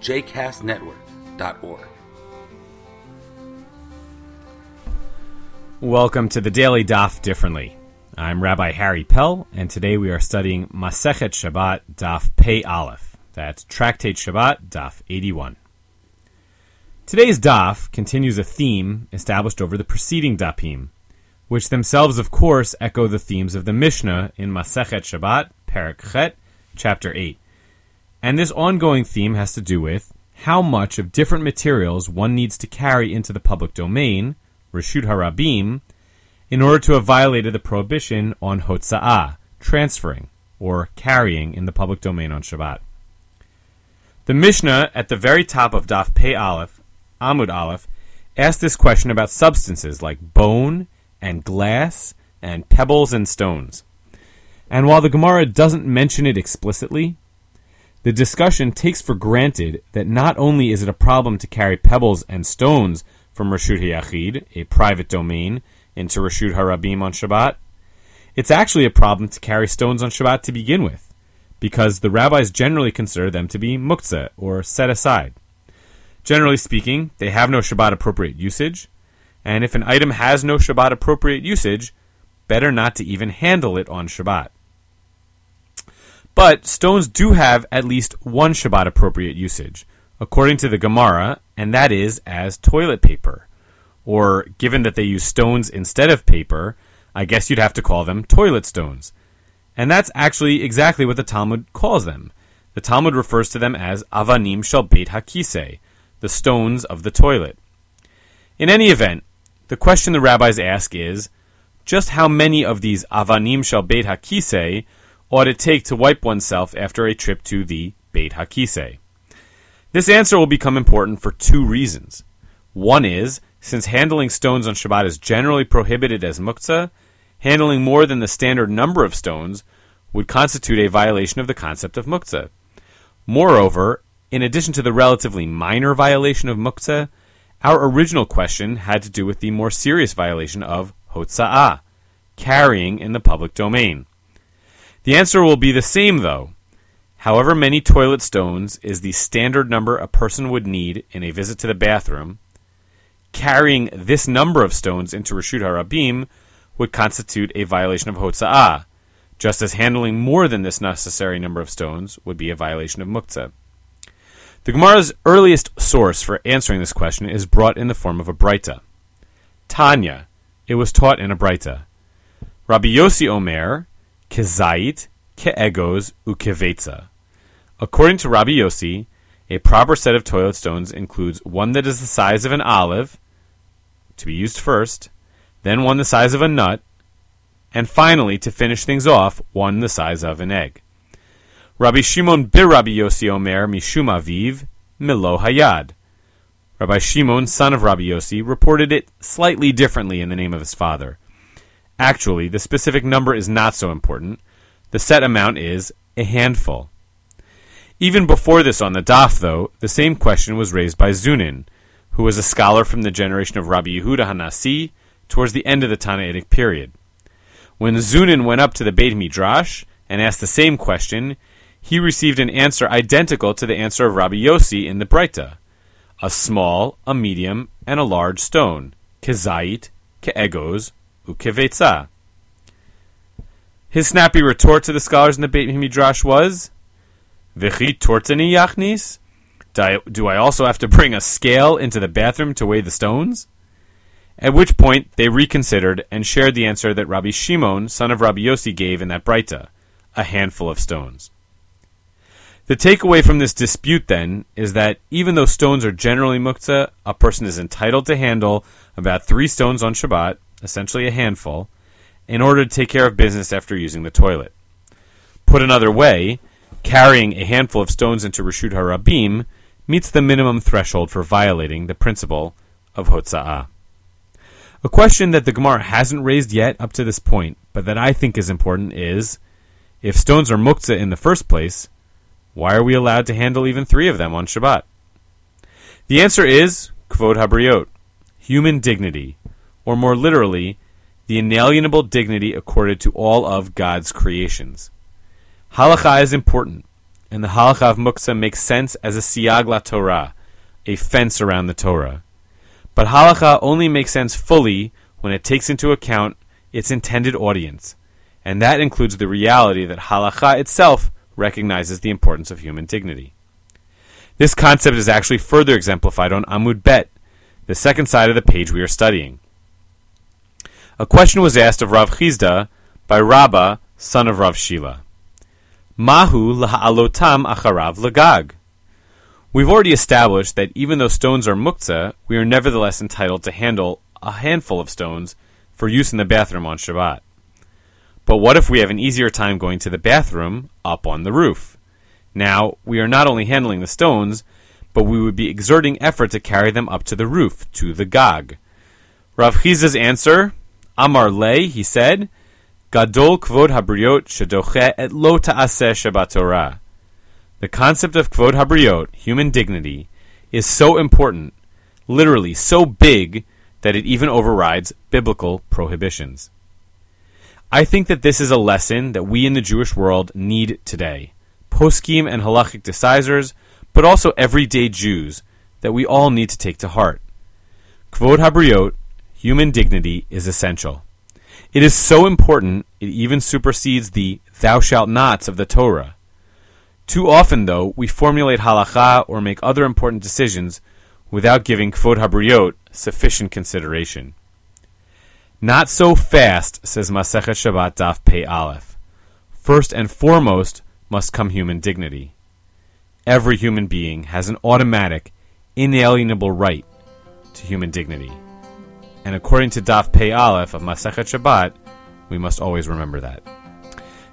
jcastnetwork.org. Welcome to the Daily Daf Differently. I'm Rabbi Harry Pell, and today we are studying Masechet Shabbat Daf Pei Aleph. That's Tractate Shabbat Daf 81. Today's Daf continues a theme established over the preceding Dapim, which themselves, of course, echo the themes of the Mishnah in Masechet Shabbat, Perek Chet, chapter 8. And this ongoing theme has to do with how much of different materials one needs to carry into the public domain, Reshut Harabim, in order to have violated the prohibition on Hotza'ah, transferring, or carrying in the public domain on Shabbat. The Mishnah at the very top of Daf Pei Aleph, Amud Aleph, asked this question about substances like bone and glass and pebbles and stones. And while the Gemara doesn't mention it explicitly, the discussion takes for granted that not only is it a problem to carry pebbles and stones from Reshut HaYachid, a private domain, into Reshut HaRabim on Shabbat, it's actually a problem to carry stones on Shabbat to begin with, because the rabbis generally consider them to be muktzah, or set aside. Generally speaking, they have no Shabbat appropriate usage, and if an item has no Shabbat appropriate usage, better not to even handle it on Shabbat. But stones do have at least one Shabbat appropriate usage, according to the Gemara, and that is as toilet paper. Or, given that they use stones instead of paper, I guess you'd have to call them toilet stones. And that's actually exactly what the Talmud calls them. The Talmud refers to them as avanim shel beit hakise, the stones of the toilet. In any event, the question the rabbis ask is, just how many of these avanim shel beit hakise ought it take to wipe oneself after a trip to the Beit Hakise? This answer will become important for two reasons. One is, since handling stones on Shabbat is generally prohibited as muktzah, handling more than the standard number of stones would constitute a violation of the concept of muktzah. Moreover, in addition to the relatively minor violation of muktzah, our original question had to do with the more serious violation of hotza'ah, carrying in the public domain. The answer will be the same, though. However many toilet stones is the standard number a person would need in a visit to the bathroom, carrying this number of stones into Reshut HaRabim would constitute a violation of Hotza'ah, just as handling more than this necessary number of stones would be a violation of Muktzah. The Gemara's earliest source for answering this question is brought in the form of a Breita. Tanya, it was taught in a Breita. Rabbi Yossi Omer, kezait, keegos, ukevetza. According to Rabbi Yossi, a proper set of toilet stones includes one that is the size of an olive, to be used first, then one the size of a nut, and finally, to finish things off, one the size of an egg. Rabbi Shimon bir Rabbi Yossi Omer mishum aviv milo hayad. Rabbi Shimon, son of Rabbi Yossi, reported it slightly differently in the name of his father. Actually, the specific number is not so important. The set amount is a handful. Even before this on the Daf, though, the same question was raised by Zunin, who was a scholar from the generation of Rabbi Yehuda Hanasi towards the end of the Tannaitic period. When Zunin went up to the Beit Midrash and asked the same question, he received an answer identical to the answer of Rabbi Yossi in the Breita a small, a medium, and a large stone, kezait, keegos, ukevetza. His snappy retort to the scholars in the Beit Midrash was, V'chi tortani yachnis? Do I, do I also have to bring a scale into the bathroom to weigh the stones? At which point they reconsidered and shared the answer that Rabbi Shimon, son of Rabbi Yossi, gave in that Breita, a handful of stones. The takeaway from this dispute, then, is that even though stones are generally muktzah, a person is entitled to handle about three stones on Shabbat, essentially a handful, in order to take care of business after using the toilet. Put another way, carrying a handful of stones into Reshut HaRabim meets the minimum threshold for violating the principle of Hotza'ah. A question that the Gemara hasn't raised yet up to this point, but that I think is important is if stones are muktzah in the first place, why are we allowed to handle even three of them on Shabbat? The answer is kvod habriot, human dignity, or more literally, the inalienable dignity accorded to all of God's creations. Halacha is important, and the halacha of muktzah makes sense as a siag la Torah, a fence around the Torah. But halacha only makes sense fully when it takes into account its intended audience, and that includes the reality that halacha itself recognizes the importance of human dignity. This concept is actually further exemplified on Amud Bet, the second side of the page we are studying. A question was asked of Rav Chisda by Rabba, son of Rav Shila. Mahu laha'alotam acharav lagag. We've already established that even though stones are muktzah, we are nevertheless entitled to handle a handful of stones for use in the bathroom on Shabbat. But what if we have an easier time going to the bathroom up on the roof? Now, we are not only handling the stones, but we would be exerting effort to carry them up to the roof, to the Gag. Rav Chisda's answer, Amar Le, he said, Gadol kvod habriot shedoche et lo ta'aseh Shabbat The concept of kvod habriot, human dignity, is so important, literally so big, that it even overrides biblical prohibitions. I think that this is a lesson that we in the Jewish world need today. Poskim and halachic decisors, but also everyday Jews, that we all need to take to heart. Kvod habriot, human dignity, is essential. It is so important, it even supersedes the thou shalt nots of the Torah. Too often, though, we formulate halacha or make other important decisions without giving kvod habriot sufficient consideration. Not so fast, says Masechet Shabbat Daf Pei Aleph. First and foremost must come human dignity. Every human being has an automatic, inalienable right to human dignity. And according to Daf Pei Aleph of Masechet Shabbat, we must always remember that.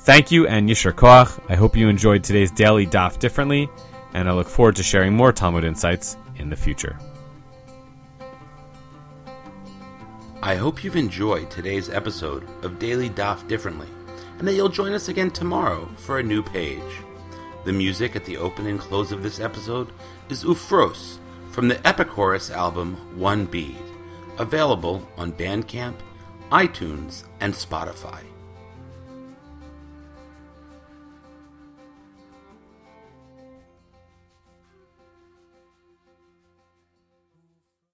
Thank you and Yishar Koach. I hope you enjoyed today's daily Daf differently, and I look forward to sharing more Talmud insights in the future. I hope you've enjoyed today's episode of Daily Daf Differently, and that you'll join us again tomorrow for a new page. The music at the open and close of this episode is Ufros from the Epichorus album One Bead available on Bandcamp, iTunes, and Spotify.